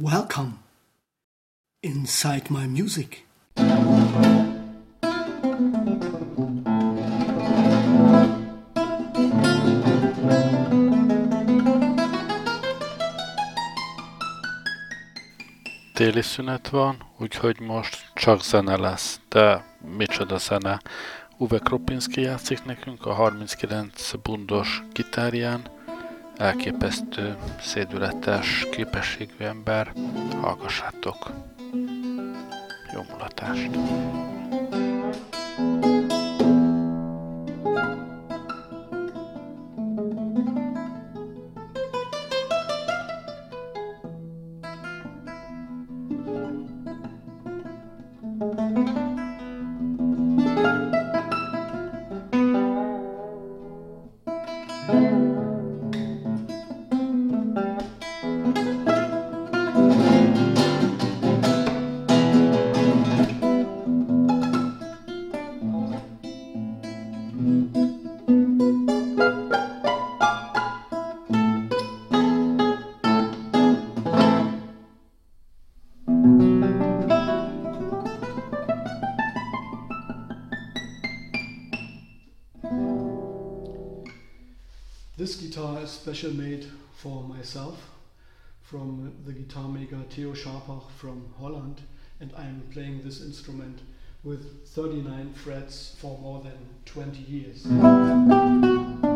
Welcome inside my music. Téli szünet van, úgyhogy most csak zene lesz, de micsoda zene. Uwe Kropinski játszik nekünk a 39 bundos gitárján, elképesztő, szédületes képességű ember. Hallgassátok! Jó mulatást! Myself from the guitar maker Theo Scharpach from Holland, and I'm playing this instrument with 39 frets for more than 20 years.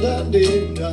that day.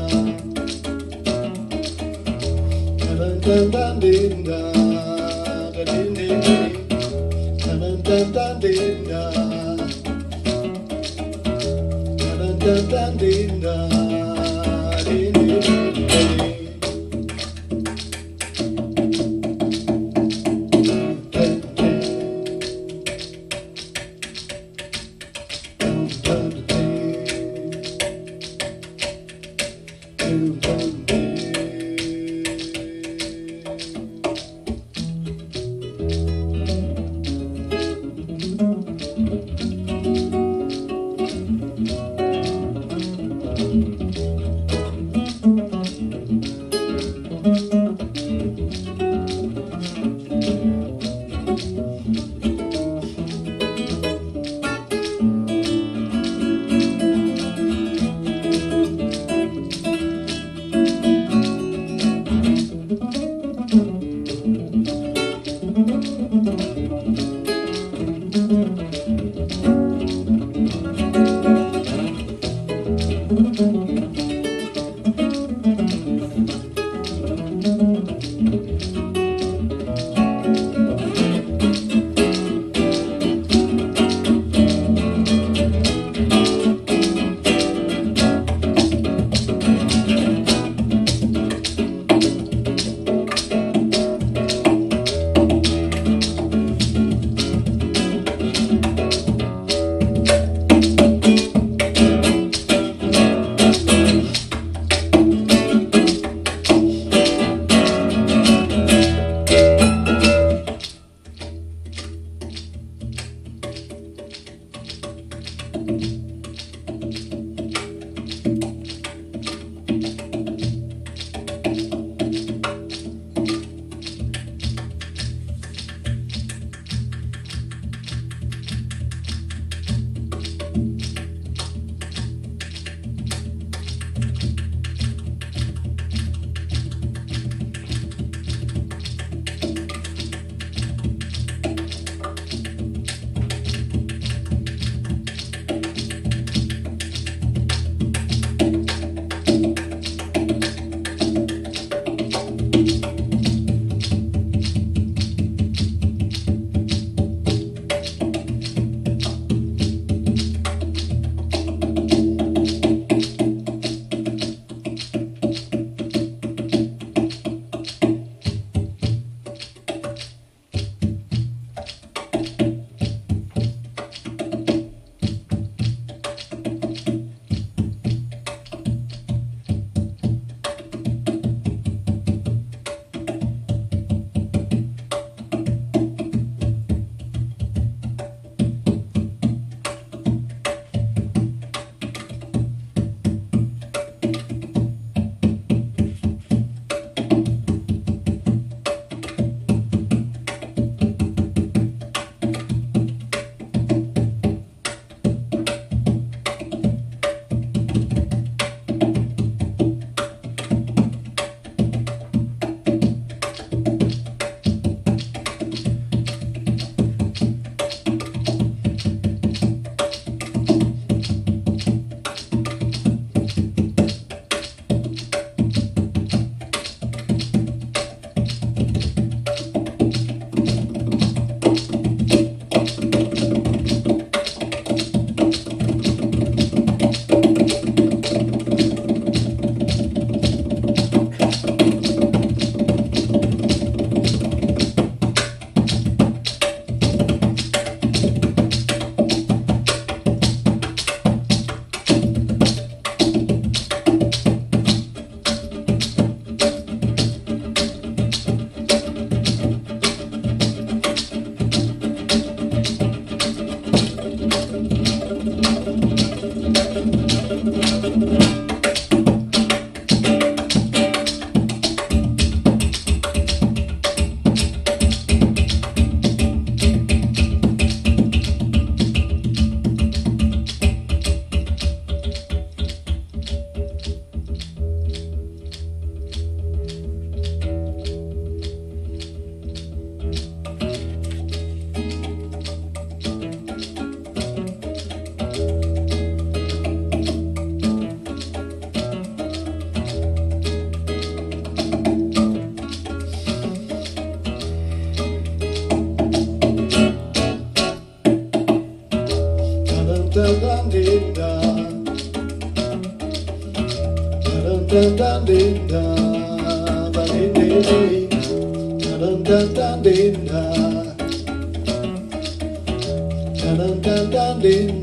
grande.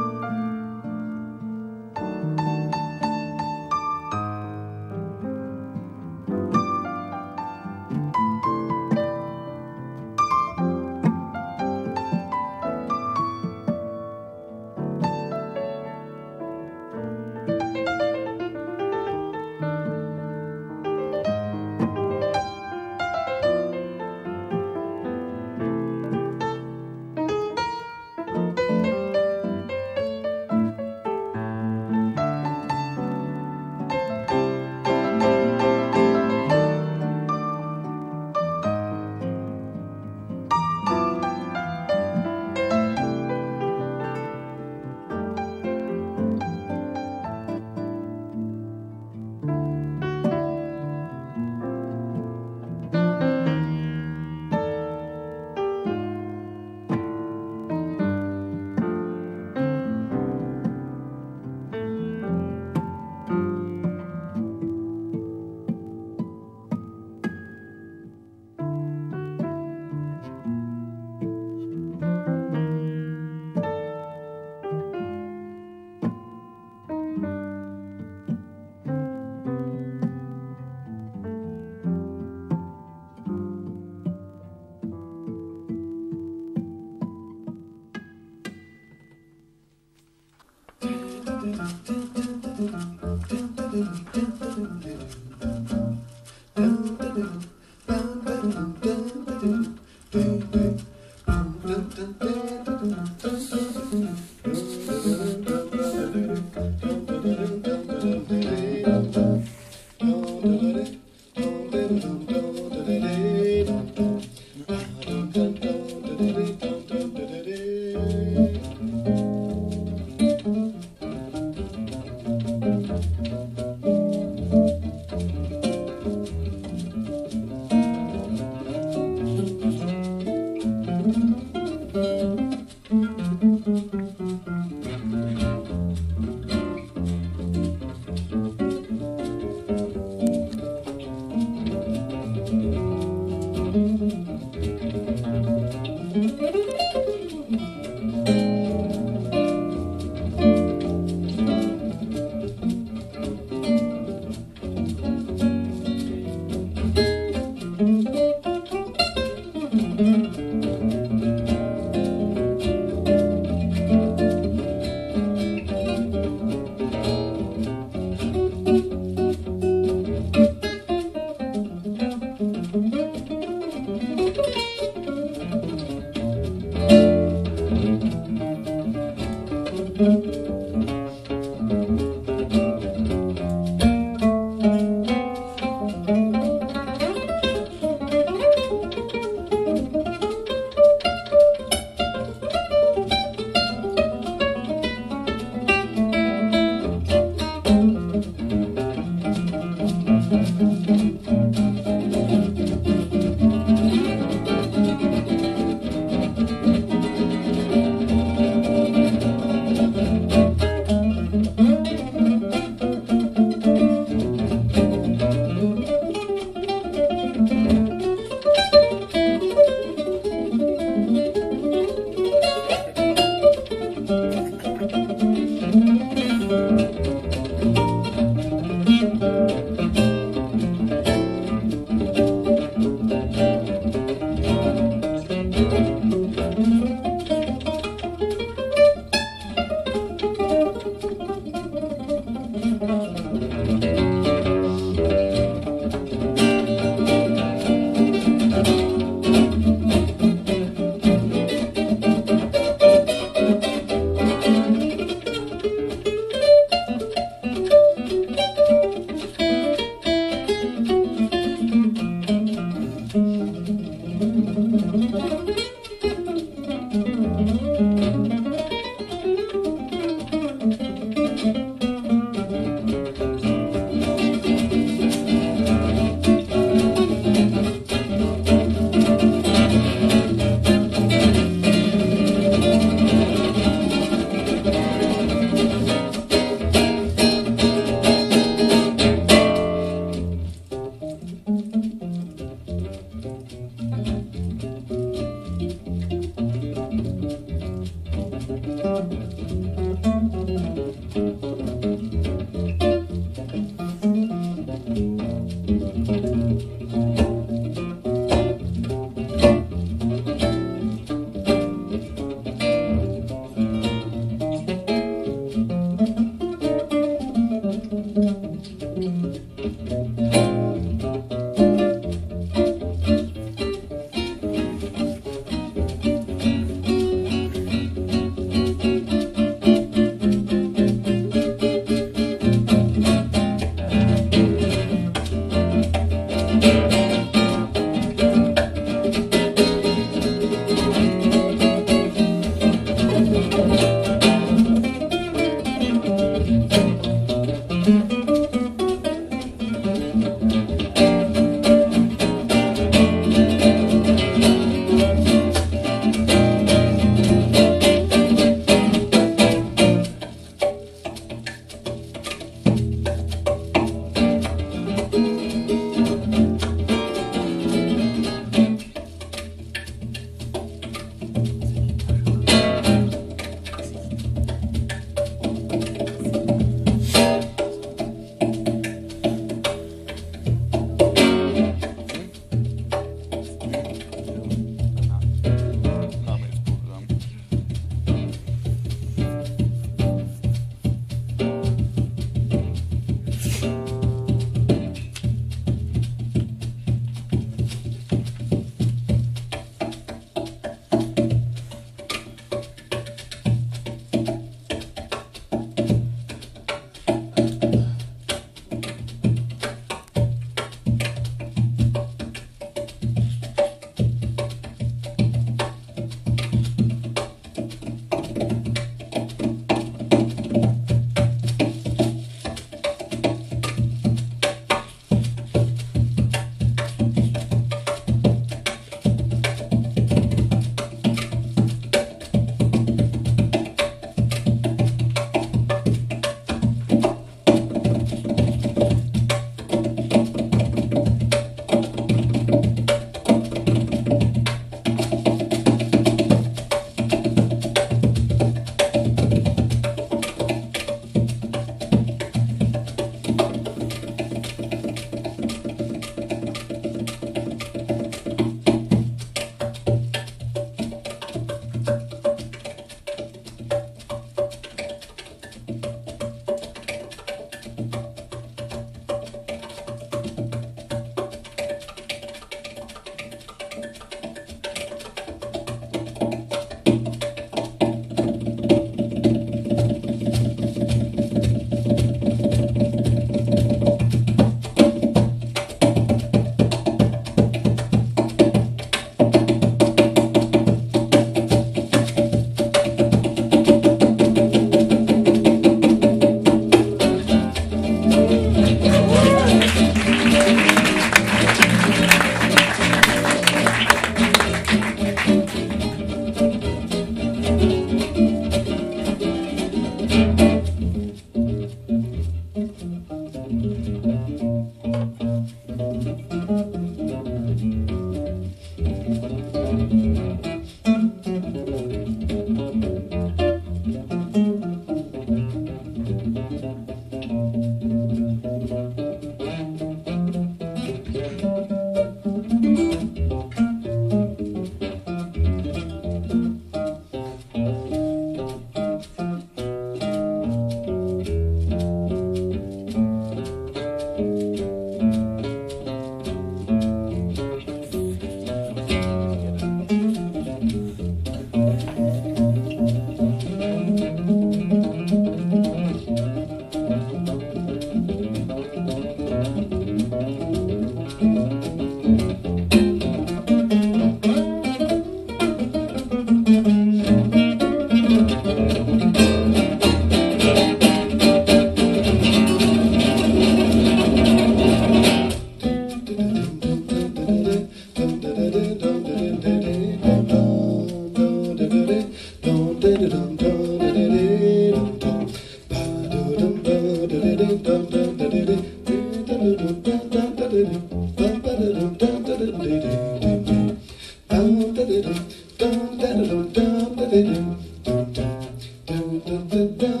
dun, dun, dun.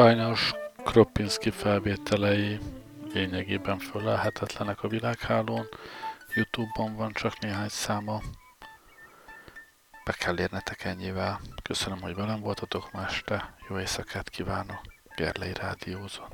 Sajnos Kropinski felvételei lényegében fölelhetetlenek a világhálón. Youtube-on van csak néhány száma. Be kell érnetek ennyivel. Köszönöm, hogy velem voltatok ma este. Jó éjszakát kívánok. Gerlei Rádiózott.